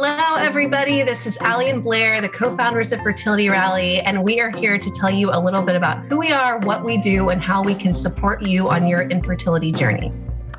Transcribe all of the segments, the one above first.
Hello, everybody. This is Allie and Blair, the co founders of Fertility Rally, and we are here to tell you a little bit about who we are, what we do, and how we can support you on your infertility journey.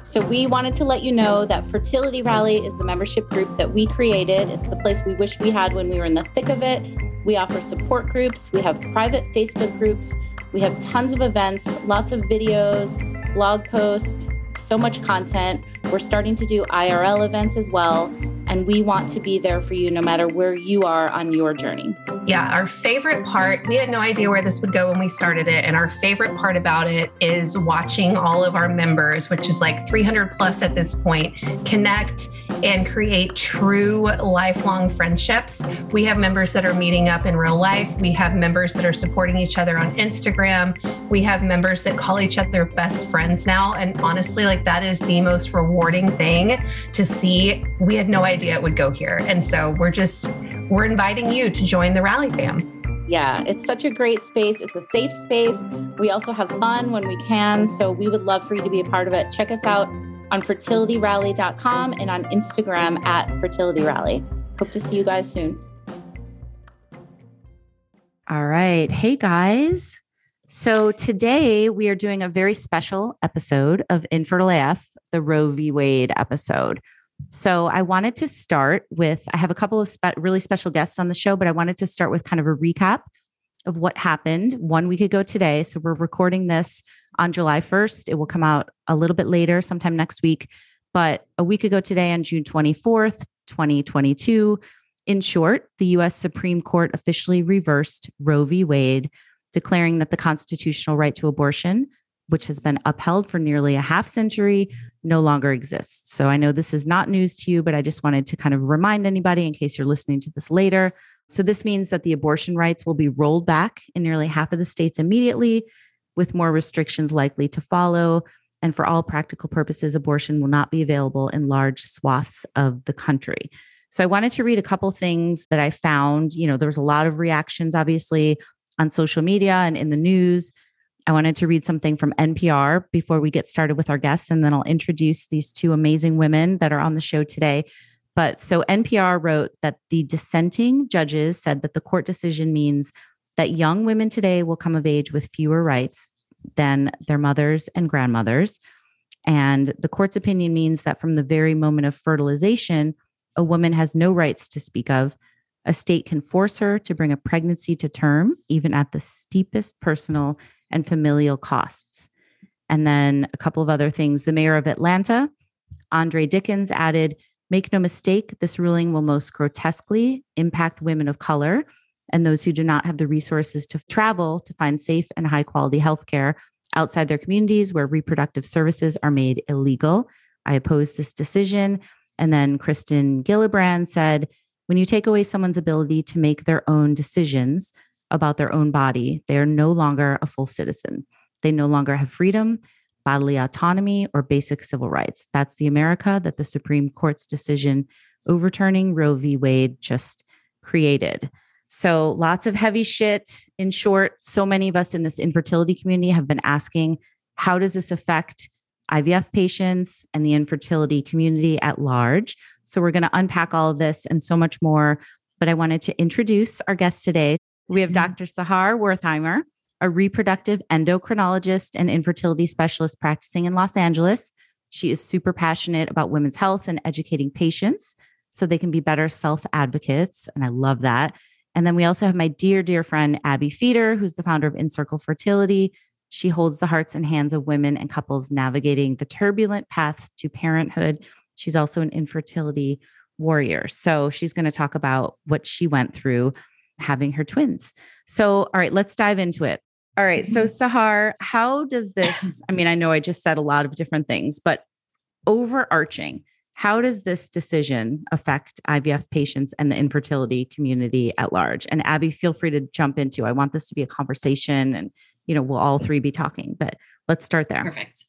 So, we wanted to let you know that Fertility Rally is the membership group that we created. It's the place we wish we had when we were in the thick of it. We offer support groups, we have private Facebook groups, we have tons of events, lots of videos, blog posts, so much content. We're starting to do IRL events as well. And we want to be there for you no matter where you are on your journey. Yeah, our favorite part, we had no idea where this would go when we started it. And our favorite part about it is watching all of our members, which is like 300 plus at this point, connect and create true lifelong friendships. We have members that are meeting up in real life. We have members that are supporting each other on Instagram. We have members that call each other best friends now. And honestly, like that is the most rewarding thing to see. We had no idea it would go here. And so we're just, we're inviting you to join the Rally fam. Yeah, it's such a great space. It's a safe space. We also have fun when we can. So we would love for you to be a part of it. Check us out on fertilityrally.com and on Instagram at fertilityrally. Hope to see you guys soon. All right. Hey, guys. So today we are doing a very special episode of Infertile AF, the Roe v. Wade episode. So I wanted to start with I have a couple of spe- really special guests on the show, but I wanted to start with kind of a recap of what happened one week ago today. So we're recording this on July 1st. It will come out a little bit later, sometime next week. But a week ago today, on June 24th, 2022, in short, the US Supreme Court officially reversed Roe v. Wade, declaring that the constitutional right to abortion, which has been upheld for nearly a half century, no longer exists. So I know this is not news to you, but I just wanted to kind of remind anybody in case you're listening to this later. So this means that the abortion rights will be rolled back in nearly half of the states immediately, with more restrictions likely to follow. And for all practical purposes, abortion will not be available in large swaths of the country. So I wanted to read a couple things that I found. You know, there was a lot of reactions, obviously, on social media and in the news I wanted to read something from NPR before we get started with our guests, and then I'll introduce these two amazing women that are on the show today. But so NPR wrote that the dissenting judges said that the court decision means that young women today will come of age with fewer rights than their mothers and grandmothers. And the court's opinion means that from the very moment of fertilization, a woman has no rights to speak of. A state can force her to bring a pregnancy to term, even at the steepest personal and familial costs. And then a couple of other things. The mayor of Atlanta, Andre Dickens, added Make no mistake, this ruling will most grotesquely impact women of color and those who do not have the resources to travel to find safe and high quality health care outside their communities where reproductive services are made illegal. I oppose this decision. And then Kristen Gillibrand said, when you take away someone's ability to make their own decisions, about their own body, they are no longer a full citizen. They no longer have freedom, bodily autonomy, or basic civil rights. That's the America that the Supreme Court's decision overturning Roe v. Wade just created. So, lots of heavy shit. In short, so many of us in this infertility community have been asking how does this affect IVF patients and the infertility community at large? So, we're going to unpack all of this and so much more. But I wanted to introduce our guest today. We have. Dr. Sahar Wertheimer, a reproductive endocrinologist and infertility specialist practicing in Los Angeles. She is super passionate about women's health and educating patients so they can be better self advocates. And I love that. And then we also have my dear, dear friend, Abby Feeder, who's the founder of Encircle Fertility. She holds the hearts and hands of women and couples navigating the turbulent path to parenthood. She's also an infertility warrior. So she's going to talk about what she went through having her twins. So, all right, let's dive into it. All right. So, mm-hmm. Sahar, how does this? I mean, I know I just said a lot of different things, but overarching, how does this decision affect IVF patients and the infertility community at large? And Abby, feel free to jump into. I want this to be a conversation and, you know, we'll all three be talking, but let's start there. Perfect.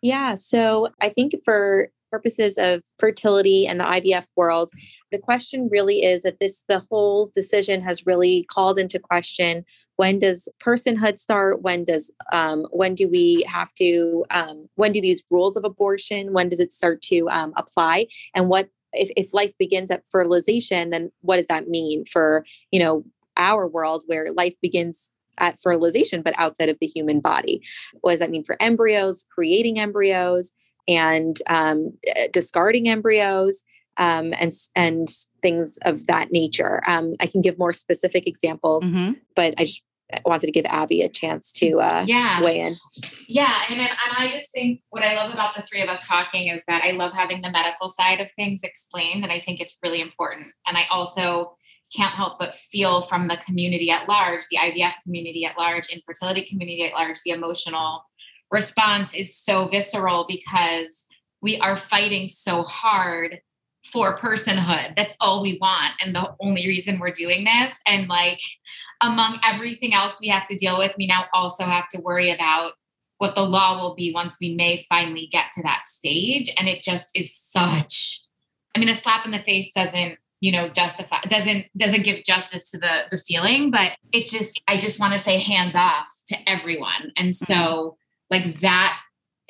Yeah. So I think for purposes of fertility and the IVF world, the question really is that this, the whole decision has really called into question when does personhood start? When does, um, when do we have to, um, when do these rules of abortion, when does it start to um, apply? And what if, if life begins at fertilization, then what does that mean for, you know, our world where life begins at fertilization, but outside of the human body? What does that mean for embryos, creating embryos, and um, eh, discarding embryos? Um, and and things of that nature. Um, I can give more specific examples, mm-hmm. but I just wanted to give Abby a chance to uh, yeah. weigh in. Yeah, and and I just think what I love about the three of us talking is that I love having the medical side of things explained, and I think it's really important. And I also can't help but feel from the community at large, the IVF community at large, infertility community at large, the emotional response is so visceral because we are fighting so hard for personhood. That's all we want. And the only reason we're doing this. And like among everything else we have to deal with, we now also have to worry about what the law will be once we may finally get to that stage. And it just is such, I mean, a slap in the face doesn't you know justify doesn't doesn't give justice to the the feeling but it just i just want to say hands off to everyone and so mm-hmm. Like that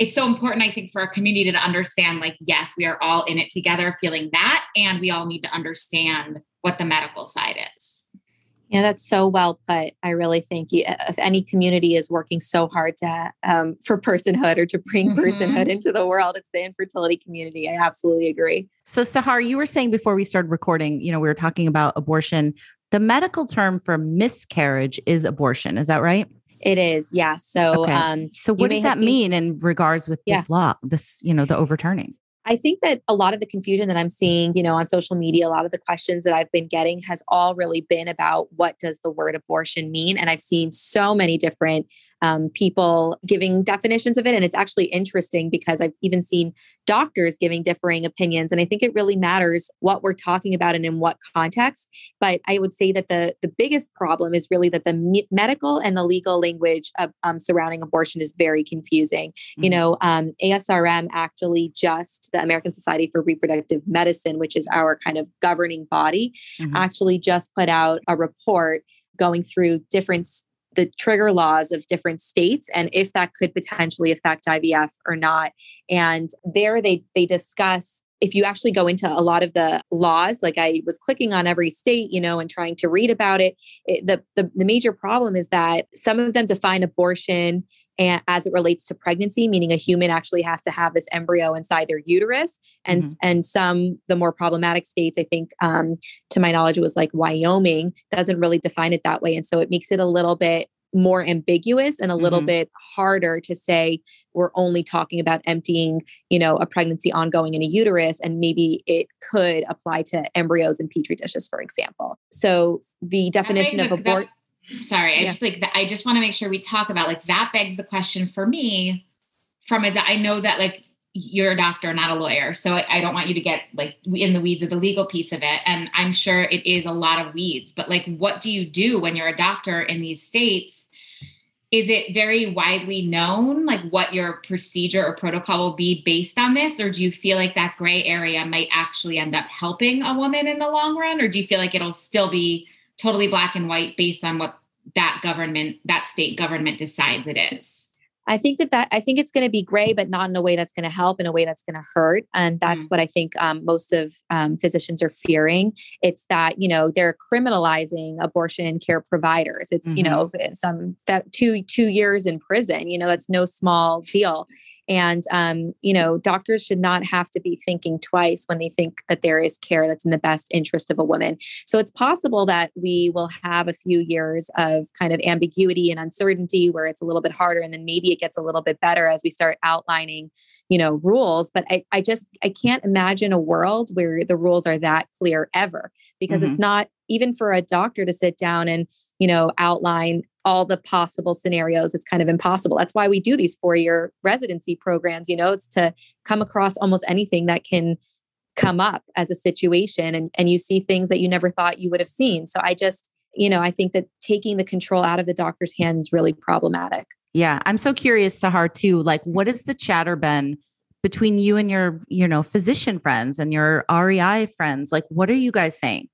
it's so important, I think, for a community to understand like, yes, we are all in it together feeling that. And we all need to understand what the medical side is. Yeah, that's so well put. I really think if any community is working so hard to um, for personhood or to bring mm-hmm. personhood into the world, it's the infertility community. I absolutely agree. So, Sahar, you were saying before we started recording, you know, we were talking about abortion. The medical term for miscarriage is abortion. Is that right? It is, yeah. So, okay. um, so what does that mean in regards with yeah. this law, this, you know, the overturning? I think that a lot of the confusion that I'm seeing, you know, on social media, a lot of the questions that I've been getting has all really been about what does the word abortion mean? And I've seen so many different um, people giving definitions of it. And it's actually interesting because I've even seen doctors giving differing opinions. And I think it really matters what we're talking about and in what context. But I would say that the, the biggest problem is really that the me- medical and the legal language of, um, surrounding abortion is very confusing. Mm-hmm. You know, um, ASRM actually just the American Society for Reproductive Medicine, which is our kind of governing body, mm-hmm. actually just put out a report going through different the trigger laws of different states and if that could potentially affect IVF or not. And there they they discuss if you actually go into a lot of the laws like i was clicking on every state you know and trying to read about it, it the, the, the major problem is that some of them define abortion and as it relates to pregnancy meaning a human actually has to have this embryo inside their uterus and mm-hmm. and some the more problematic states i think um, to my knowledge it was like wyoming doesn't really define it that way and so it makes it a little bit more ambiguous and a little mm-hmm. bit harder to say we're only talking about emptying you know a pregnancy ongoing in a uterus and maybe it could apply to embryos in petri dishes for example so the definition of abort sorry i just like i just want to make sure we talk about like that begs the question for me from a i know that like you're a doctor, not a lawyer. So I, I, don't want you to get like in the weeds of the legal piece of it. And I'm sure it is a lot of weeds, but like, what do you do when you're a doctor in these states is it very widely known like what your procedure or protocol will be based on this or do you feel like that gray area might actually end up helping a woman in the long run or do you feel like it'll still be totally black and white based on what that government that state government decides it is I think that that I think it's going to be gray, but not in a way that's going to help, in a way that's going to hurt, and that's mm. what I think um, most of um, physicians are fearing. It's that you know they're criminalizing abortion care providers. It's mm-hmm. you know some that two two years in prison. You know that's no small deal, and, um, you know, doctors should not have to be thinking twice when they think that there is care that's in the best interest of a woman. So it's possible that we will have a few years of kind of ambiguity and uncertainty where it's a little bit harder. And then maybe it gets a little bit better as we start outlining, you know, rules. But I, I just, I can't imagine a world where the rules are that clear ever because mm-hmm. it's not even for a doctor to sit down and you know outline all the possible scenarios it's kind of impossible. That's why we do these four year residency programs you know it's to come across almost anything that can come up as a situation and, and you see things that you never thought you would have seen. So i just you know i think that taking the control out of the doctor's hands is really problematic. Yeah i'm so curious sahar too like what is the chatter been between you and your you know physician friends and your rei friends? Like what are you guys saying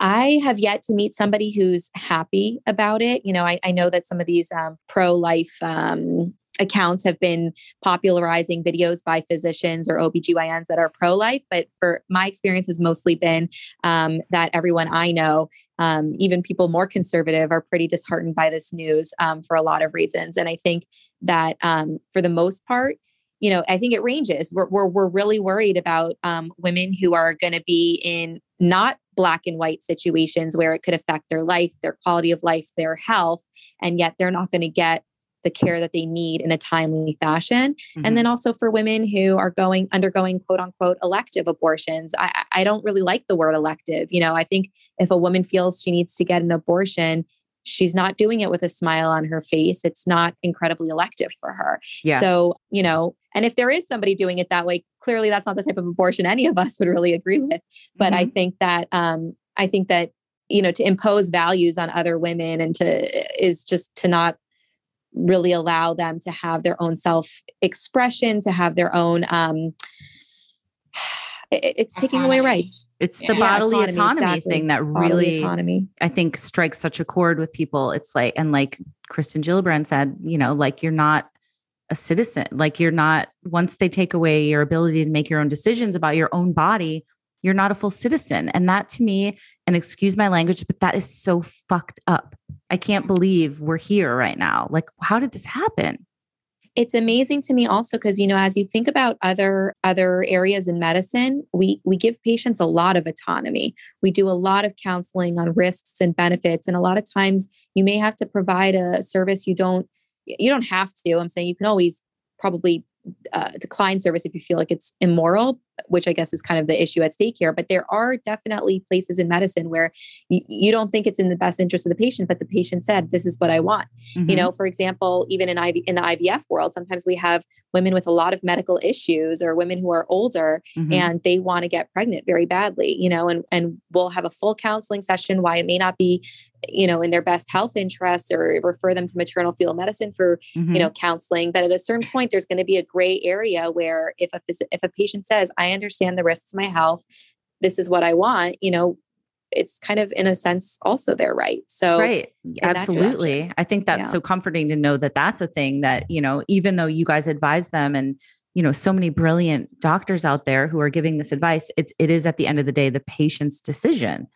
I have yet to meet somebody who's happy about it. You know, I, I know that some of these um, pro life um, accounts have been popularizing videos by physicians or OBGYNs that are pro life. But for my experience has mostly been um, that everyone I know, um, even people more conservative, are pretty disheartened by this news um, for a lot of reasons. And I think that um, for the most part, you know, I think it ranges. We're, we're, we're really worried about um, women who are going to be in not black and white situations where it could affect their life, their quality of life, their health, and yet they're not going to get the care that they need in a timely fashion. Mm-hmm. And then also for women who are going undergoing quote unquote elective abortions. I, I don't really like the word elective. You know, I think if a woman feels she needs to get an abortion, she's not doing it with a smile on her face. It's not incredibly elective for her. Yeah. So, you know, and if there is somebody doing it that way, clearly that's not the type of abortion any of us would really agree with. But mm-hmm. I think that um I think that you know to impose values on other women and to is just to not really allow them to have their own self expression, to have their own um it's taking away rights. It's the yeah. bodily autonomy, autonomy exactly. thing that really autonomy. I think strikes such a chord with people. It's like, and like Kristen Gillibrand said, you know, like you're not a citizen. Like you're not, once they take away your ability to make your own decisions about your own body, you're not a full citizen. And that to me, and excuse my language, but that is so fucked up. I can't believe we're here right now. Like, how did this happen? It's amazing to me also because you know as you think about other other areas in medicine we we give patients a lot of autonomy. We do a lot of counseling on risks and benefits and a lot of times you may have to provide a service you don't you don't have to. I'm saying you can always probably uh, decline service if you feel like it's immoral which I guess is kind of the issue at stake here. But there are definitely places in medicine where you, you don't think it's in the best interest of the patient, but the patient said, "This is what I want." Mm-hmm. You know, for example, even in IV in the IVF world, sometimes we have women with a lot of medical issues or women who are older mm-hmm. and they want to get pregnant very badly. You know, and and we'll have a full counseling session why it may not be you know in their best health interests or refer them to maternal fetal medicine for mm-hmm. you know counseling but at a certain point there's going to be a gray area where if a if a patient says i understand the risks to my health. This is what i want you know it's kind of in a sense also their right. So right. absolutely. i think that's yeah. so comforting to know that that's a thing that you know even though you guys advise them and you know so many brilliant doctors out there who are giving this advice it, it is at the end of the day the patient's decision.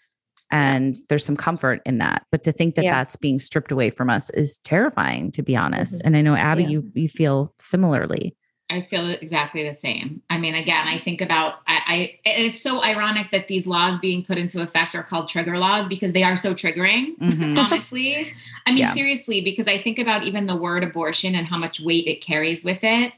And there's some comfort in that. But to think that yeah. that's being stripped away from us is terrifying to be honest. Mm-hmm. and i know abby yeah. you you feel similarly I feel exactly the same. I mean, again, I think about I, I, it's so ironic that these laws being put into effect are called trigger laws because they are so triggering. Mm-hmm. Honestly, I mean, yeah. seriously, because I think about even the word abortion and how much weight it carries with it.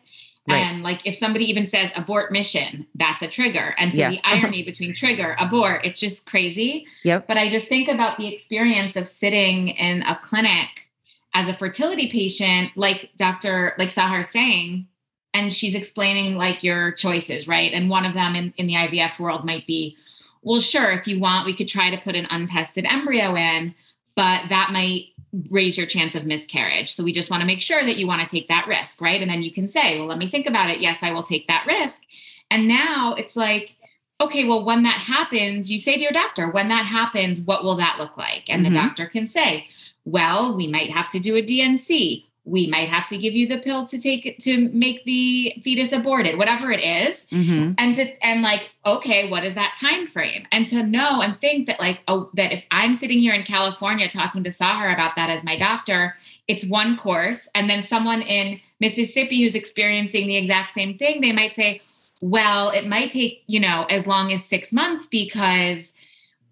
Right. And like if somebody even says abort mission, that's a trigger. And so yeah. the irony between trigger, abort, it's just crazy. Yep. But I just think about the experience of sitting in a clinic as a fertility patient, like Dr. like Sahar saying, and she's explaining like your choices, right? And one of them in, in the IVF world might be, well, sure, if you want, we could try to put an untested embryo in, but that might raise your chance of miscarriage. So we just want to make sure that you want to take that risk, right? And then you can say, well, let me think about it. Yes, I will take that risk. And now it's like, okay, well, when that happens, you say to your doctor, when that happens, what will that look like? And mm-hmm. the doctor can say, well, we might have to do a D&C we might have to give you the pill to take it to make the fetus aborted whatever it is. Mm-hmm. and to and like okay what is that time frame and to know and think that like oh that if i'm sitting here in california talking to sahar about that as my doctor it's one course and then someone in mississippi who's experiencing the exact same thing they might say well it might take you know as long as six months because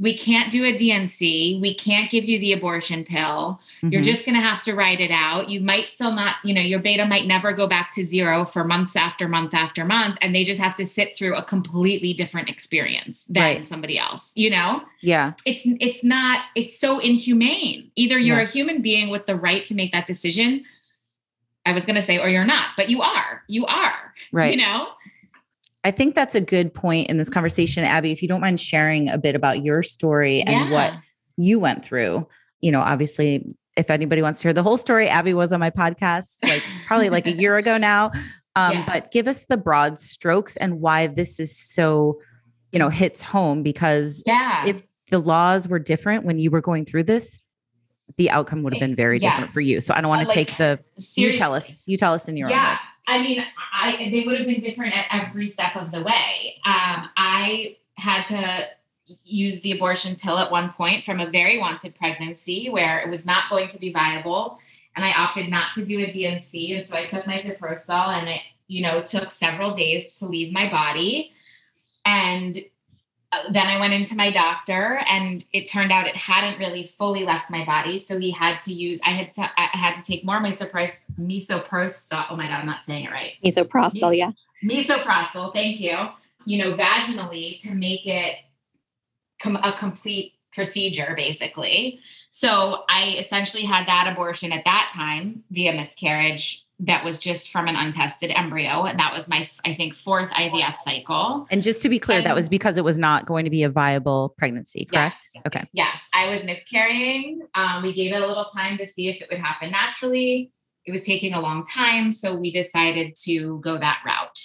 we can't do a D&C. We can't give you the abortion pill. Mm-hmm. You're just going to have to write it out. You might still not, you know, your beta might never go back to zero for months after month after month. And they just have to sit through a completely different experience than right. somebody else, you know? Yeah. It's, it's not, it's so inhumane. Either you're yes. a human being with the right to make that decision. I was going to say, or you're not, but you are, you are, right. You know? I think that's a good point in this conversation, Abby. If you don't mind sharing a bit about your story and yeah. what you went through, you know, obviously, if anybody wants to hear the whole story, Abby was on my podcast like probably like a year ago now. Um, yeah. But give us the broad strokes and why this is so, you know, hits home because yeah. if the laws were different when you were going through this, the outcome would have been very different Yes. for you. So I don't want to Like, take the you tell us. You tell us in your own words. I mean i they would have been different at every step of the way. Um, i had to use the abortion pill at one point from a very wanted pregnancy where it was not going to be viable and i opted not to do a D&C and so i took my ciprostol and it you know took several days to leave my body. And then I went into my doctor, and it turned out it hadn't really fully left my body. So he had to use. I had to. I had to take more misopros, misoprostol. Oh my god, I'm not saying it right. Misoprostol, yeah. Misoprostol. Thank you. You know, vaginally to make it com- a complete procedure, basically. So I essentially had that abortion at that time via miscarriage. That was just from an untested embryo, and that was my, I think, fourth IVF cycle. And just to be clear, that was because it was not going to be a viable pregnancy, correct? Yes. Okay. Yes, I was miscarrying. Um, we gave it a little time to see if it would happen naturally. It was taking a long time, so we decided to go that route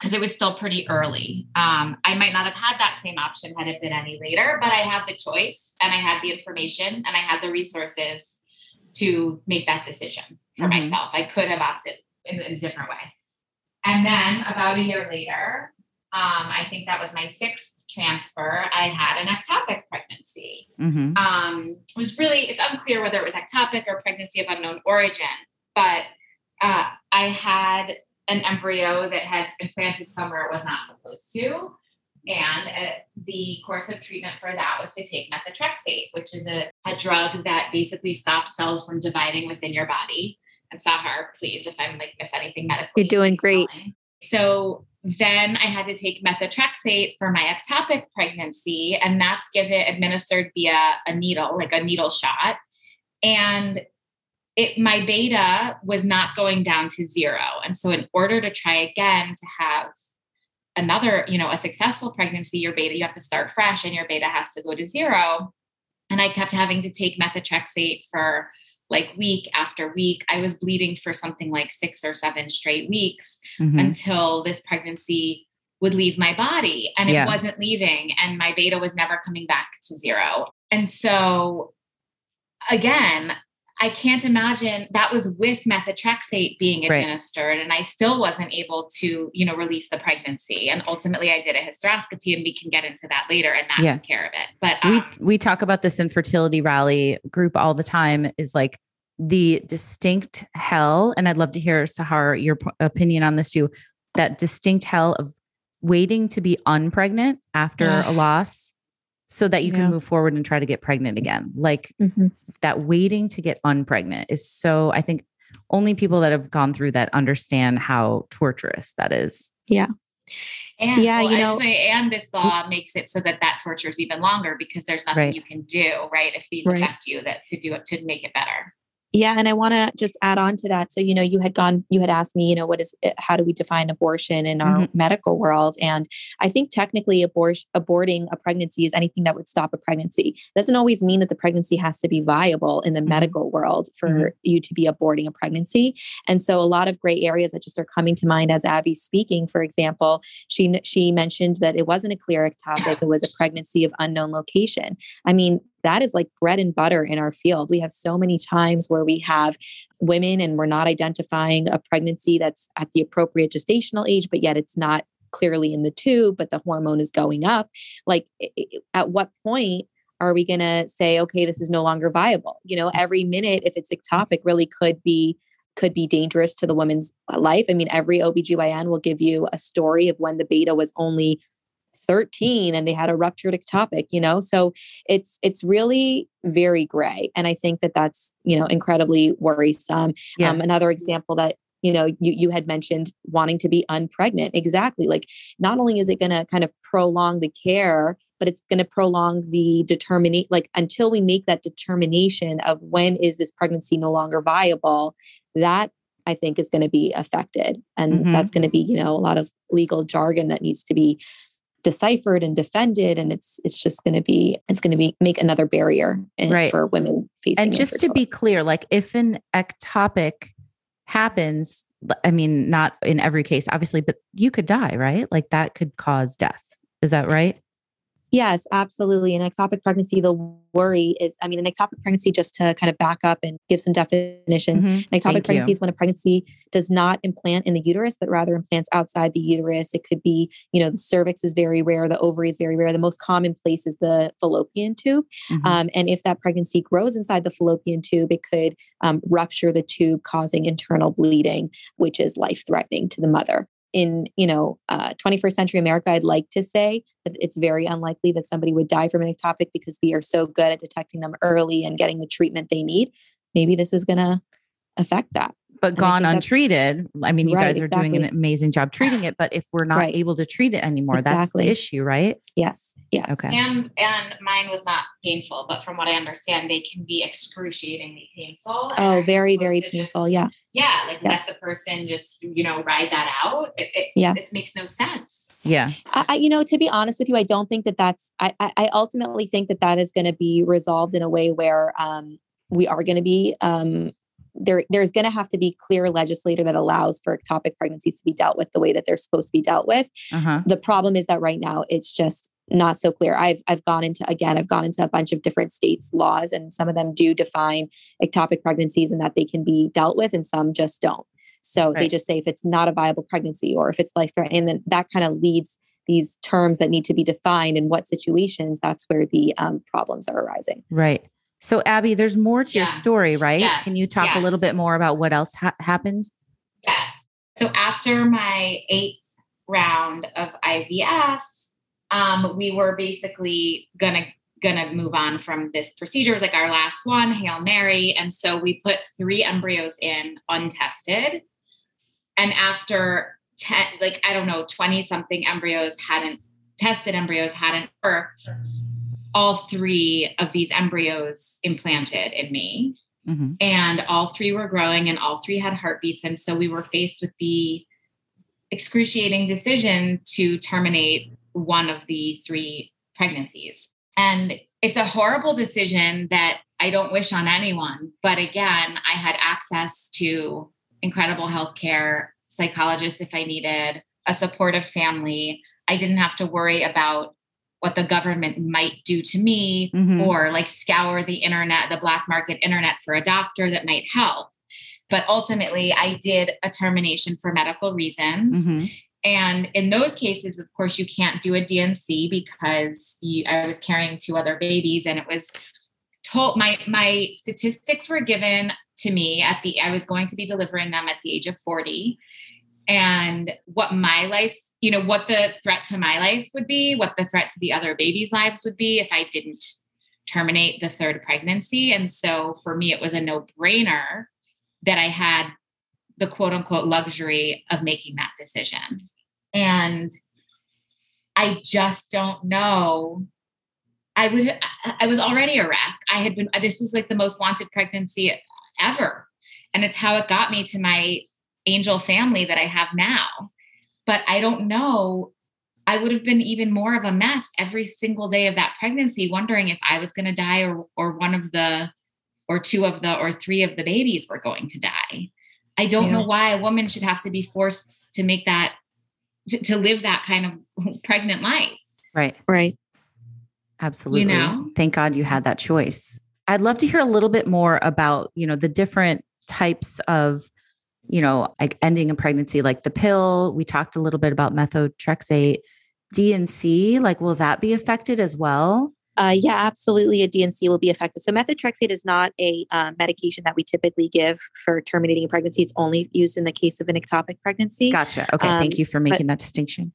because it was still pretty early. Um, I might not have had that same option had it been any later, but I had the choice and I had the information and I had the resources to make that decision for Mhm. myself. I could have opted in, in a different way. And then about a year later, um, I think that was my sixth transfer, I had an ectopic pregnancy. hmm Um, it was really, it's unclear whether it was ectopic or pregnancy of unknown origin, but uh, I had an embryo that had implanted somewhere it was not supposed to. And uh, the course of treatment for that was to take methotrexate, which is a, a drug that basically stops cells from dividing within your body. And Sahar, please, if I'm like miss anything medical, You're doing great. So then I had to take methotrexate for my ectopic pregnancy, and that's given administered via a needle, like a needle shot. And it my beta was not going down to zero. And so in order to try again to have another, you know, a successful pregnancy, your beta, you have to start fresh and your beta has to go to zero. And I kept having to take methotrexate for like week after week. I was bleeding for something like six or seven straight weeks hmm until this pregnancy would leave my body and it Yeah. wasn't leaving and my beta was never coming back to zero. And so again, I can't imagine that was with methotrexate being Right. administered and I still wasn't able to, you know, release the pregnancy. And ultimately I did a hysteroscopy and we can get into that later and that Yeah. took care of it. But we um, we talk about this infertility rally group all the time is like the distinct hell and i'd love to hear sahar your p- opinion on this too that distinct hell of waiting to be unpregnant after a loss so that you Yeah. can move forward and try to get pregnant again like mm-hmm. that waiting to get unpregnant is so i think only people that have gone through that understand how torturous that is And Yeah, well, you know- should say, and this law makes it so that that torture is even longer because there's nothing Right. you can do, right? If these Right. affect you, that to do it to make it better. Yeah, and I want to just add on to that. So, you know, you had gone, you had asked me, you know, what is, eh, how do we define abortion in our medical world? And I think technically, abortion, aborting a pregnancy is anything that would stop a pregnancy. It doesn't always mean that the pregnancy has to be viable in the Mhm. medical world for Mhm. you to be aborting a pregnancy. And so, a lot of gray areas that just are coming to mind as Abby's speaking. For example, she she mentioned that it wasn't a clear ectopic; it was a pregnancy of unknown location. I mean, that is like bread and butter in our field. We have so many times where we have women and we're not identifying a pregnancy that's at the appropriate gestational age, but yet it's not clearly in the tube, but the hormone is going up. Like, at what point? Are we going to say, okay, this is no longer viable? You know, every minute, if it's ectopic, really could be could be dangerous to the woman's uh, life. I mean, every OBGYN will give you a story of when the beta was only 13 and they had a ruptured ectopic, you know? So it's it's really very gray and I think that that's, you know, incredibly worrisome. Yeah. Um, another example that you know you you had mentioned wanting to be unpregnant exactly like not only is it going to kind of prolong the care but it's going to prolong the determinate like until we make that determination of when is this pregnancy no longer viable that i think is going to be affected and Mhm. that's going to be you know a lot of legal jargon that needs to be deciphered and defended and it's it's just going to be it's going to be make another barrier in- Right. for women facing and just to be clear like if an ectopic happens i mean not in every case obviously but you could die right? Like that could cause death. Is that right Yes, absolutely. An ectopic pregnancy, the worry is, I mean, an ectopic pregnancy, just to kind of back up and give some definitions, Mhm. an ectopic Thank pregnancy you. is when a pregnancy does not implant in the uterus, but rather implants outside the uterus. It could be, you know, the cervix is very rare, the ovary is very rare. The most common place is the fallopian tube. Mhm. Um, and if that pregnancy grows inside the fallopian tube, it could um, rupture the tube, causing internal bleeding, which is life threatening to the mother. In you know, uh, 21st century America, I'd like to say that it's very unlikely that somebody would die from an ectopic because we are so good at detecting them early and getting the treatment they need. Maybe this is going to affect that. But gone untreated. I mean, you Right, guys are doing an amazing job treating it, but if we're not Right. able to treat it anymore, that's the issue, right? Yes. Yes. Okay. And and mine was not painful, but from what I understand, they can be excruciatingly painful. Oh, very, very to just- painful. Yeah. yeah, like Yes. let the person just you know ride that out. It, it, Yes. this makes no sense. Yeah. I, I, you know, to be honest with you, I don't think that that's. I, I I ultimately think that that is going to be resolved in a way where um, we are going to be um, there. There's going to have to be clear legislator that allows for ectopic pregnancies to be dealt with the way that they're supposed to be dealt with. Uh-huh. The problem is that right now it's just not so clear. I've I've gone into again, I've gone into a bunch of different states' laws, and some of them do define ectopic pregnancies and that they can be dealt with, and some just don't. So they just say if it's not a viable pregnancy or if it's life threatening, and then that kind of leads these terms that need to be defined in what situations. That's where the um, problems are arising. Right. So Abby, there's more to your story, right? Yes, Can you talk a little bit more about what else ha- happened? Yes. So after my eighth round of IVF, um, we were basically gonna gonna move on from this procedure. It was like our last one, Hail Mary. And so we put three embryos in untested. And after 10, like I don't know, 20 something embryos hadn't tested embryos hadn't worked. All three of these embryos implanted in me. Mhm. and all three were growing and all three had heartbeats. And so we were faced with the excruciating decision to terminate one of the three pregnancies. And it's a horrible decision that i don't wish on anyone. But again i had access to incredible healthcare psychologists if i needed a supportive family. I didn't have to worry about what the government might do to me Mhm. or like scour the internet, the black market internet for a doctor that might help. But ultimately, I did a termination for medical reasons. Mhm. And in those cases, of course, you can't do a D&C because you, I was carrying two other babies, and it was told my my statistics were given to me at the I was going to be delivering them at the age of forty, and what my life, you know, what the threat to my life would be, what the threat to the other babies' lives would be if I didn't terminate the third pregnancy. And so for me, it was a no brainer that I had the quote unquote luxury of making that decision. And I just don't know. I would, I was already a wreck. I had been, this was like the most wanted pregnancy ever. And it's how it got me to my angel family that I have now. But I don't know. I would have been even more of a mess every single day of that pregnancy, wondering if I was going to die or, or one of the, or two of the, or three of the babies were going to die. I don't know why a woman should have to be forced to make that, to, to live that kind of pregnant life. Right. Right. Absolutely. You know? Thank God you had that choice. I'd love to hear a little bit more about, you know, the different types of, you know, like ending a pregnancy, like the pill. We talked a little bit about methotrexate, D&C. Like, will that be affected as well? Uh, yeah, absolutely. A D&C will be affected. So methotrexate is not a um, medication that we typically give for terminating a pregnancy. It's only used in the case of an ectopic pregnancy. Gotcha. Okay. thank Um, you for making that distinction.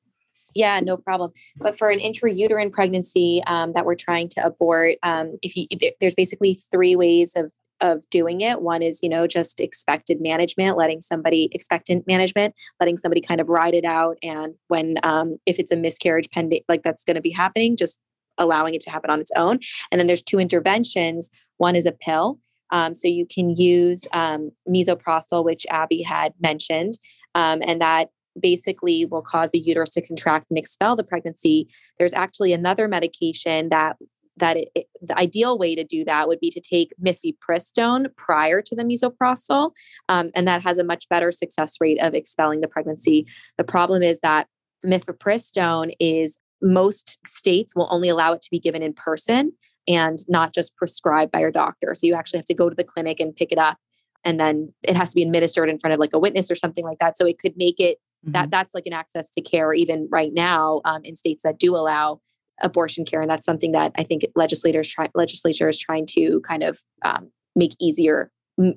Yeah, no problem. But for an intrauterine pregnancy um, that we're trying to abort, um, if you there- there's basically three ways of of doing it. One is you know just expected management, letting somebody expectant management, letting somebody kind of ride it out, and when um, if it's a miscarriage pending, like that's going to be happening, just allowing it to happen on its own. And then there's two interventions. One is a pill. Um, so you can use um, misoprostol, which Abby had mentioned, um, and that basically will cause the uterus to contract and expel the pregnancy. There's actually another medication that that it, it- the ideal way to do that would be to take mifepristone prior to the misoprostol, um, and that has a much better success rate of expelling the pregnancy. The problem is that mifepristone is most states will only allow it to be given in person and not just prescribed by your doctor. So you actually have to go to the clinic and pick it up and then it has to be administered in front of like a witness or something like that. So it could make it mm-hmm. that that's like an access to care even right now um, in states that do allow abortion care, and that's something that I think legislators try legislature is trying to kind of um, make easier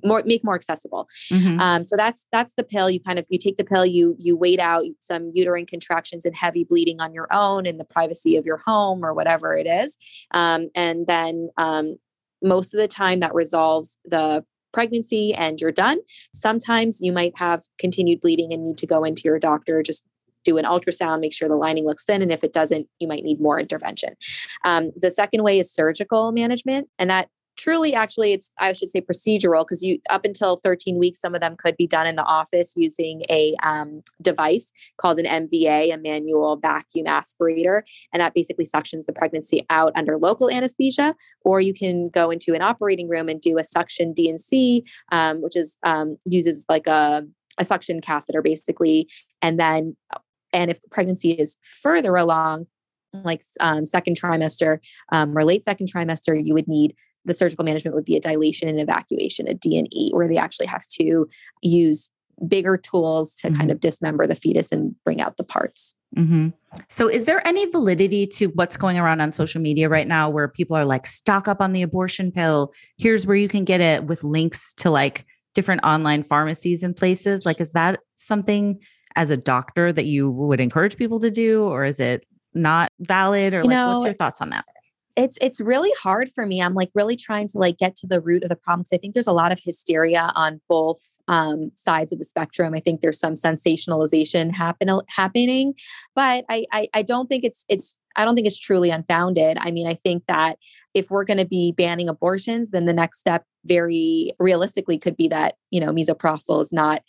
more make more accessible mm-hmm. um, so that's that's the pill you kind of you take the pill you you wait out some uterine contractions and heavy bleeding on your own in the privacy of your home or whatever it is um, and then um, most of the time that resolves the pregnancy and you're done. Sometimes you might have continued bleeding and need to go into your doctor, just do an ultrasound, make sure the lining looks thin. And if it doesn't, you might need more intervention. Um, the second way is surgical management. And that truly actually it's i should say procedural because you up until 13 weeks some of them could be done in the office using a um, device called an mva a manual vacuum aspirator and that basically suctions the pregnancy out under local anesthesia or you can go into an operating room and do a suction D&C um, which is um, uses like a, a suction catheter basically and then and if the pregnancy is further along like um, second trimester um, or late second trimester, you would need the surgical management would be a dilation and evacuation, a D&E, where they actually have to use bigger tools to mm-hmm. kind of dismember the fetus and bring out the parts. Mm-hmm. So, is there any validity to what's going around on social media right now where people are like, stock up on the abortion pill? Here's where you can get it with links to like different online pharmacies and places? Like, is that something as a doctor that you would encourage people to do, or is it not valid? Or you like, know, what's your thoughts on that? it's it's really hard for me i'm like really trying to like get to the root of the problem because i think there's a lot of hysteria on both um, sides of the spectrum i think there's some sensationalization happen, happening but I, I i don't think it's it's I don't think it's truly unfounded. I mean, I think that if we're going to be banning abortions, then the next step, very realistically, could be that you know misoprostol is not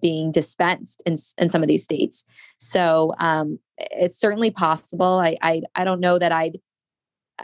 being dispensed in, in some of these states. So um, it's certainly possible. I, I I don't know that I'd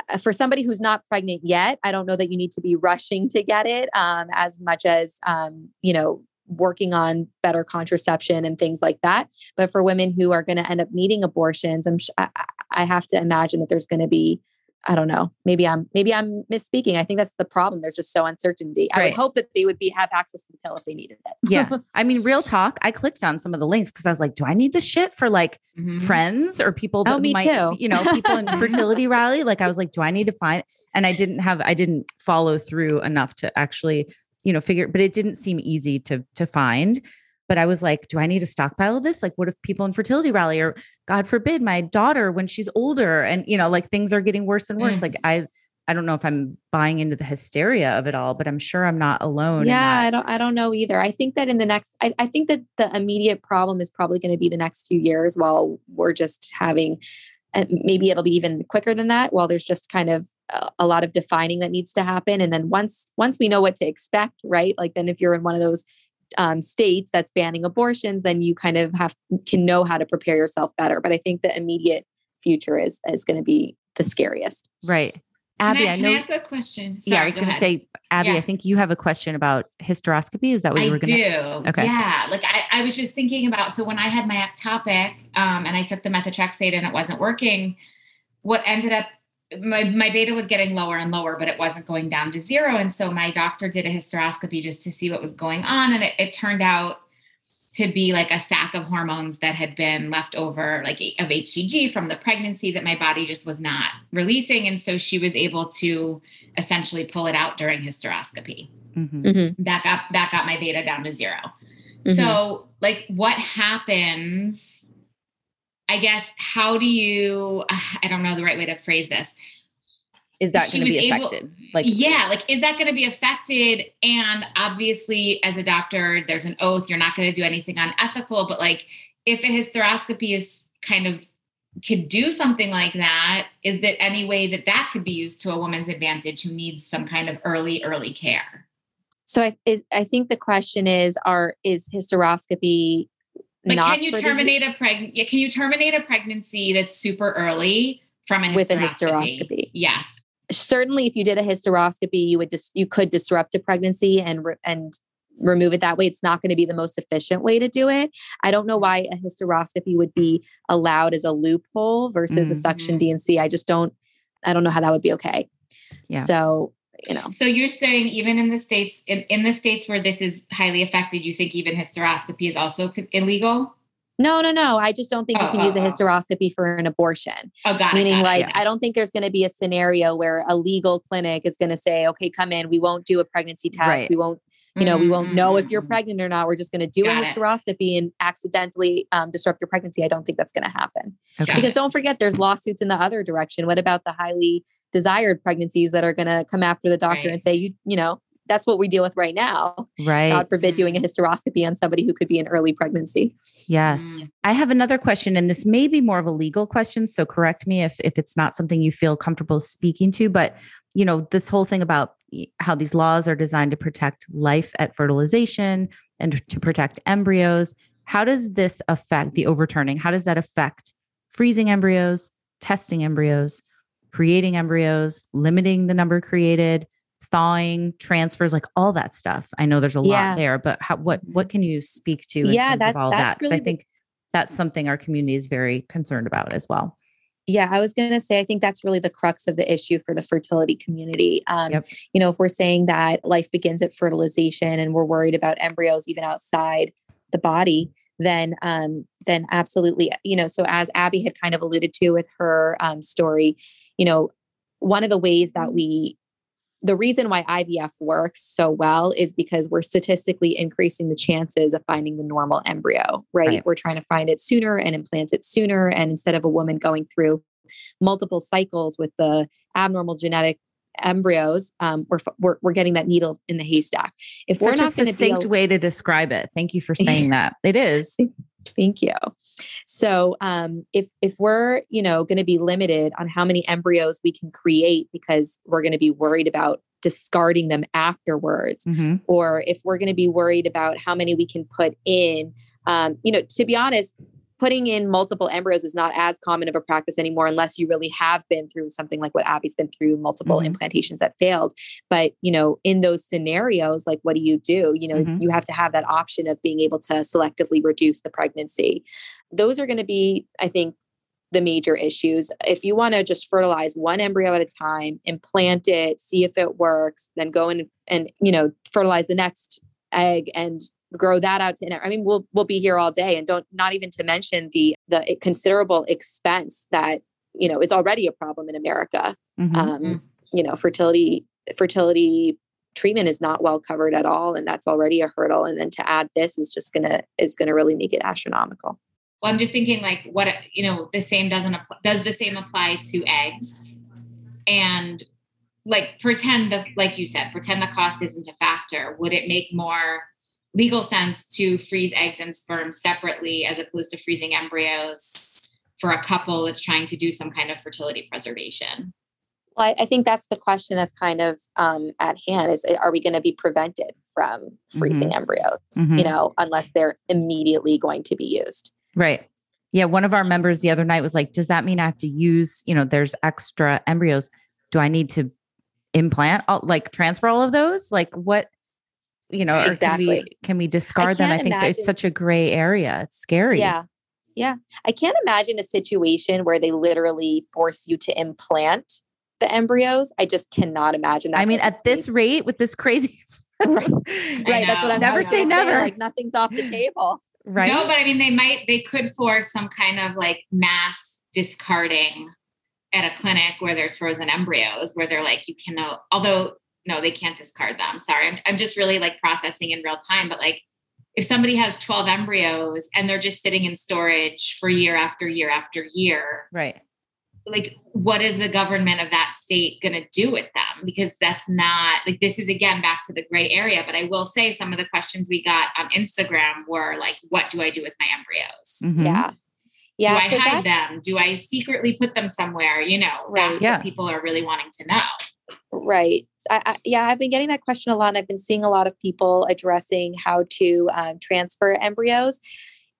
uh, for somebody who's not pregnant yet, I don't know that you need to be rushing to get it um, as much as, um, you know, working on better contraception and things like that. But for women who are going to end up needing abortions, I'm sh- I, I have to imagine that there's going to be I don't know. Maybe I'm maybe I'm misspeaking. I think that's the problem. There's just so uncertainty. I would hope that they would be have access to the pill if they needed it. yeah. I mean, real talk. I clicked on some of the links because I was like, do I need this shit for like mm-hmm. friends or people that oh, me might, too. you know, people in fertility rally? Like I was like, do I need to find and I didn't have I didn't follow through enough to actually, you know, figure, but it didn't seem easy to to find. But I was like, do I need to stockpile this? Like, what if people in fertility rally or God forbid my daughter when she's older and, you know, like things are getting worse and worse? Mm. Like, I, I don't know if I'm buying into the hysteria of it all, but I'm sure I'm not alone. Yeah, I don't I don't know either. I think that in the next I, I think that the immediate problem is probably going to be the next few years while we're just having maybe it'll be even quicker than that while there's just kind of a, a lot of defining that needs to happen and then once once we know what to expect right like then if you're in one of those um, states that's banning abortions, then you kind of have can know how to prepare yourself better. But I think the immediate future is is going to be the scariest. Right. Abby, I, I, know. I ask a question? Sorry, yeah, I was going to say, Abby, yeah. I think you have a question about hysteroscopy. Is that what you were going to? do. Okay. Yeah, like I, I was just thinking about. So when I had my ectopic, um, and I took the methotrexate and it wasn't working, what ended up my, my beta was getting lower and lower, but it wasn't going down to zero. And so my doctor did a hysteroscopy just to see what was going on. And it, it turned out to be like a sack of hormones that had been left over, like of HCG from the pregnancy that my body just was not releasing. And so she was able to essentially pull it out during hysteroscopy. Mm-hmm. Mm-hmm. That got that got my beta down to 0 mm-hmm. So, like, what happens I guess, how do you, uh, I don't know the right way to phrase this. Is that going to be affected? Able, like, yeah, like, is that going to be affected? And obviously, as a doctor, there's an oath, you're not going to do anything unethical, but like, if a hysteroscopy is kind of could do something like that, is that any way that that could be used to a woman's advantage who needs some kind of early, early care? So I, is, I think the question is, are is hysteroscopy like, can you terminate the, a pregnancy? Can you terminate a pregnancy that's super early from a with a hysteroscopy? Yes. Certainly, if you did a hysteroscopy, you would dis- you could disrupt a pregnancy and and remove it that way. It's not going to be the most efficient way to do it. I don't know why a hysteroscopy would be allowed as a loophole versus a suction Mhm. D&C. I just don't, I don't know how that would be okay. Yeah. So, you know, So you're saying even in the states in, in the states where this is highly affected, you think even hysteroscopy is also illegal? no, no, no. I just don't think you Oh, can oh, use a oh. hysteroscopy for an abortion. Oh, got it. Meaning, got like, got it. I don't think there's going to be a scenario where a legal clinic is going to say, okay, come in. We won't do a pregnancy test. Right. We won't, you know, we won't know if you're Mm, pregnant or not. We're just going to do Got a it. hysteroscopy and accidentally um, disrupt your pregnancy. I don't think that's going to happen. Okay. Because don't forget, there's lawsuits in the other direction. What about the highly desired pregnancies that are going to come after the doctor Right. and say, you, you know, that's what we deal with right now. Right. God forbid doing a hysteroscopy on somebody who could be in early pregnancy. Yes. Mm. I have another question, and this may be more of a legal question. So correct me if, if it's not something you feel comfortable speaking to. But, you know, this whole thing about how these laws are designed to protect life at fertilization and to protect embryos. How does this affect the overturning? How does that affect freezing embryos, testing embryos, creating embryos, limiting the number created? thawing transfers like all that stuff i know there's a Yeah. lot there but how, what what can you speak to in Yeah, terms that's- of all that's that really i the- think that's something our community is very concerned about as well Yeah, I was going to say, I think that's really the crux of the issue for the fertility community. Um, Yep. You know, if we're saying that life begins at fertilization and we're worried about embryos even outside the body, then um, then absolutely, you know. So as Abby had kind of alluded to with her um, story, you know, one of the ways that we the reason why IVF works so well is because we're statistically increasing the chances of finding the normal embryo, right? Right. We're trying to find it sooner and implant it sooner. And instead of a woman going through multiple cycles with the abnormal genetic embryos, um, we're, we're, we're getting that needle in the haystack. If we're not a going to be succinct able- way to describe it thank you for saying that it is Thank you. So, um, if if we're you know going to be limited on how many embryos we can create because we're going to be worried about discarding them afterwards, Mhm. or if we're going to be worried about how many we can put in, um, you know, to be honest, putting in multiple embryos is not as common of a practice anymore unless you really have been through something like what Abby's been through, multiple Mhm. implantations that failed. But you know, in those scenarios, like what do you do? You know, Mhm. you have to have that option of being able to selectively reduce the pregnancy. Those are going to be, I think, the major issues. If you want to just fertilize one embryo at a time, implant it, see if it works, then go in and you know fertilize the next egg and grow that out to I mean we'll we'll be here all day and don't not even to mention the the considerable expense that you know is already a problem in America. Mhm. Um, you know fertility fertility treatment is not well covered at all and that's already a hurdle and then to add this is just gonna is gonna really make it astronomical Well, I'm just thinking like what you know, the same doesn't apply does the same apply to eggs? And like pretend the like you said, pretend the cost isn't a factor. Would it make more legal sense to freeze eggs and sperm separately as opposed to freezing embryos for a couple that's trying to do some kind of fertility preservation? well I, I think that's the question that's kind of um, at hand is are we going to be prevented from freezing embryos Mhm. you know unless they're immediately going to be used? Right. Yeah one of our members the other night was like does that mean i have to use you know there's extra embryos? Do i need to implant all, like transfer all of those? Like what you know or can we Exactly. can we discard them i think that it's such a gray area it's scary Yeah. Yeah. I can't imagine a situation where they literally force you to implant the embryos. I just cannot imagine that. i mean at would this rate with this crazy Right. Right. That's what. I'm Never I was say never. Like nothing's off the table. right No, but I mean, they might, they could force some kind of like mass discarding at a clinic where there's frozen embryos, where they're like, you cannot, although, no, they can't discard them. Sorry. I'm, I'm just really like processing in real time. But like, if somebody has 12 embryos and they're just sitting in storage for year after year after year, right like what is the government of that state going to do with them because that's not like this is again back to the gray area but i will say some of the questions we got on instagram were like what do i do with my embryos Mhm. Yeah. Yeah. do i so hide them do i secretly put them somewhere you know Right. that's Yeah. what people are really wanting to know Right. I, I, yeah, I've been getting that question a lot, and I've been seeing a lot of people addressing how to um, transfer embryos.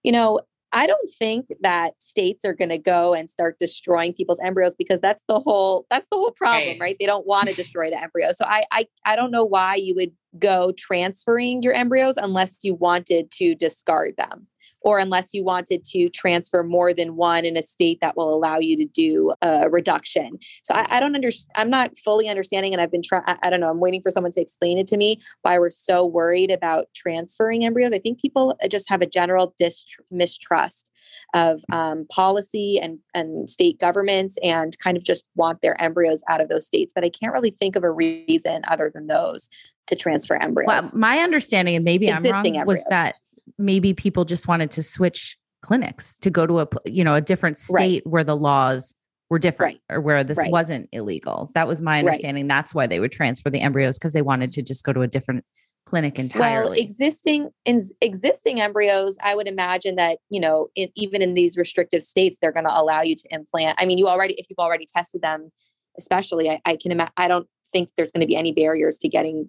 You know, I don't think that states are going to go and start destroying people's embryos because that's the whole that's the whole problem, Right. right? They don't want to destroy the embryo. So I, I I don't know why you would go transferring your embryos unless you wanted to discard them or unless you wanted to transfer more than one in a state that will allow you to do a reduction. So I, I don't understand. I'm not fully understanding, and I've been trying. I don't know. I'm waiting for someone to explain it to me why we're so worried about transferring embryos. I think people just have a general dist- mistrust of um, policy and and state governments, and kind of just want their embryos out of those states. But I can't really think of a reason other than those to transfer embryos. Well, my understanding, and maybe Existing I'm wrong, embryos. was that maybe people just wanted to switch clinics to go to a you know a different state right. where the laws were different right. or where this right. wasn't illegal. That was my understanding. That's why they would transfer the embryos because they wanted to just go to a different clinic entirely. Well, existing in existing embryos, I would imagine that you know, in, even in these restrictive states, they're going to allow you to implant. I mean, you already if you've already tested them, especially, I, I can imagine. I don't think there's going to be any barriers to getting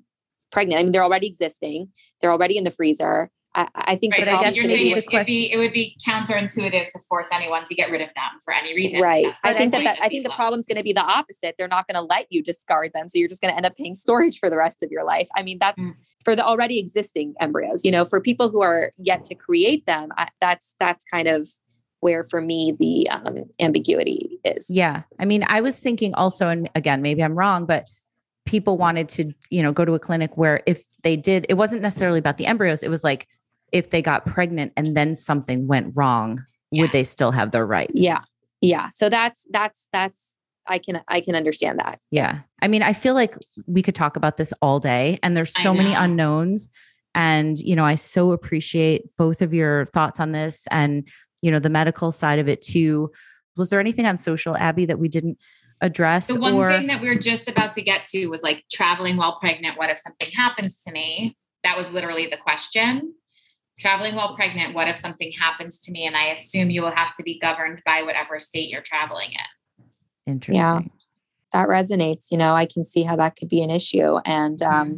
pregnant. I mean, they're already existing. They're already in the freezer. I, I think right, I guess you're saying it would be it would be counterintuitive to force anyone to get rid of them for any reason. Right. I think that, that I think the problem is going to be the opposite. They're not going to let you discard them, so you're just going to end up paying storage for the rest of your life. I mean, that's mm. for the already existing embryos. You know, for people who are yet to create them, I, that's that's kind of where for me the um, ambiguity is. Yeah. I mean, I was thinking also, and again, maybe I'm wrong, but people wanted to, you know, go to a clinic where if they did, it wasn't necessarily about the embryos. It was like if they got pregnant and then something went wrong, yes. would they still have their rights? Yeah. Yeah. So that's that's that's I can I can understand that. Yeah. I mean, I feel like we could talk about this all day and there's so many unknowns and you know, I so appreciate both of your thoughts on this and you know, the medical side of it too. Was there anything on social Abby that we didn't address? The one or- thing that we were just about to get to was like traveling while pregnant. What if something happens to me? That was literally the question traveling while pregnant, what if something happens to me? And I assume you will have to be governed by whatever state you're traveling in. Interesting. Yeah, that resonates. You know, I can see how that could be an issue. And, um, mm-hmm.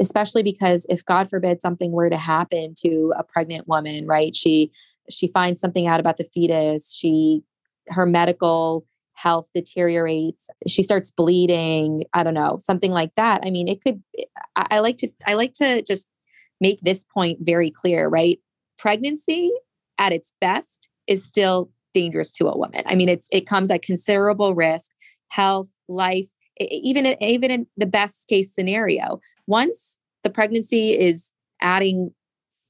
especially because if god forbid something were to happen to a pregnant woman right she she finds something out about the fetus she her medical health deteriorates she starts bleeding i don't know something like that i mean it could I, I like to i like to just make this point very clear, right? Pregnancy at its best is still dangerous to a woman. I mean, it's it comes at considerable risk, health, life, even even in the best case scenario. Once the pregnancy is adding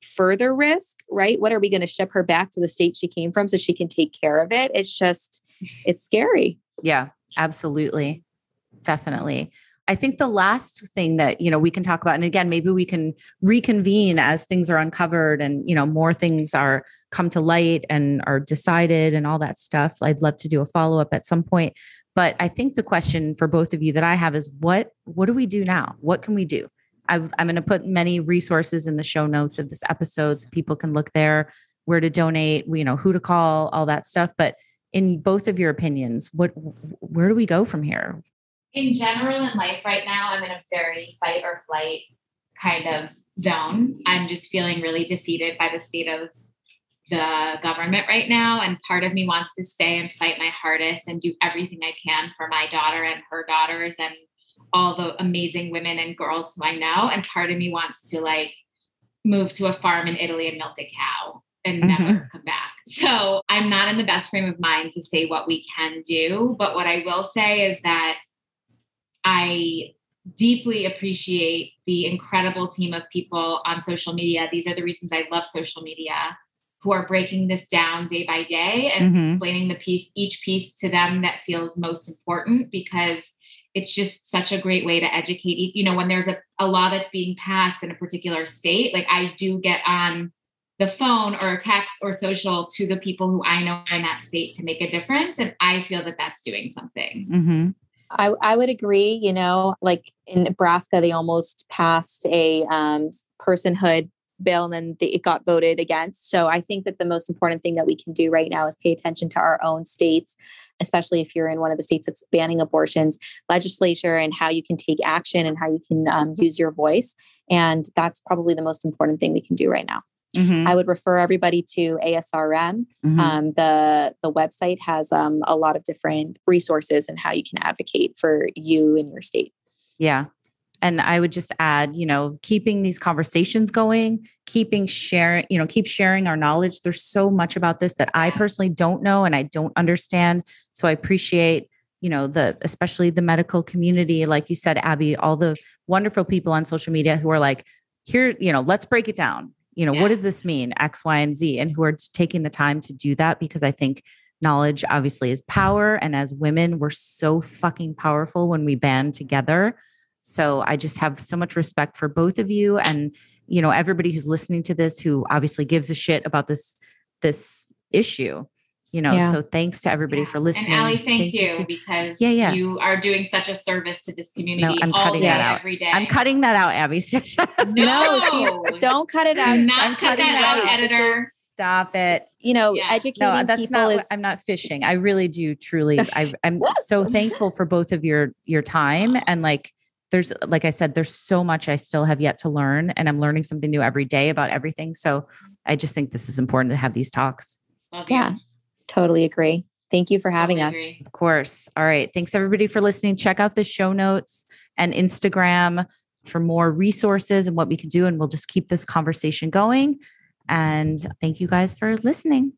further risk, right? What are we going to ship her back to the state she came from so she can take care of it? It's just it's scary. Yeah, absolutely. Definitely. I think the last thing that, you know, we can talk about, and again, maybe we can reconvene as things are uncovered and, you know, more things are come to light and are decided and all that stuff. I'd love to do a follow up at some point. But I think the question for both of you that I have is what, what do we do now? What can we do? I am going to put many resources in the show notes of this episode so people can look there, where to donate, you know, who to call, all that stuff. But in both of your opinions, what, where do we go from here? in general in life right now, I'm in a very fight or flight kind of zone. I'm just feeling really defeated by the state of the government right now. And part of me wants to stay and fight my hardest and do everything I can for my daughter and her daughters and all the amazing women and girls who I know. And part of me wants to like move to a farm in Italy and milk a cow and mm-hmm. never come back. So I'm not in the best frame of mind to say what we can do. But what I will say is that I deeply appreciate the incredible team of people on social media. These are the reasons I love social media who are breaking this down day by day and mm-hmm. explaining the piece, each piece to them that feels most important because it's just such a great way to educate. You know, when there's a, a law that's being passed in a particular state, like I do get on the phone or text or social to the people who I know in that state to make a difference. And I feel that that's doing something. Mm-hmm. I, I would agree. You know, like in Nebraska, they almost passed a um, personhood bill and then it got voted against. So I think that the most important thing that we can do right now is pay attention to our own states, especially if you're in one of the states that's banning abortions, legislature, and how you can take action and how you can um, use your voice. And that's probably the most important thing we can do right now. Mm-hmm. I would refer everybody to ASRM. Mm-hmm. Um, the the website has um, a lot of different resources and how you can advocate for you and your state. Yeah, And I would just add, you know, keeping these conversations going, keeping sharing, you know, keep sharing our knowledge. There's so much about this that I personally don't know and I don't understand. So I appreciate, you know, the especially the medical community, like you said, Abby, all the wonderful people on social media who are like, here, you know, let's break it down. You know, Yeah. what does this mean? X, Y, and Z, and who are taking the time to do that because I think knowledge obviously is power. And as women, we're so fucking powerful when we band together. So I just have so much respect for both of you and you know everybody who's listening to this who obviously gives a shit about this this issue. You know, Yeah. so thanks to everybody Yeah. for listening. And Allie, thank, you, to- because Yeah, yeah. you are doing such a service to this community No, I'm all cutting day, that out. every day. I'm cutting that out, Abby. No, don't cut it Do out. not I'm cut cutting that it out, out. Editor. Stop it. you know, Yes. educating No, that's people not. is I'm not fishing. I really do truly. I, I'm so thankful for both of your your time and like. There's like I said, there's so much I still have yet to learn, and I'm learning something new every day about everything. So I just think this is important to have these talks. Love you. yeah, totally agree. Thank you for having Totally us. agree. Of course. All right. Thanks everybody for listening. Check out the show notes and Instagram for more resources and what we can do. And we'll just keep this conversation going. And thank you guys for listening.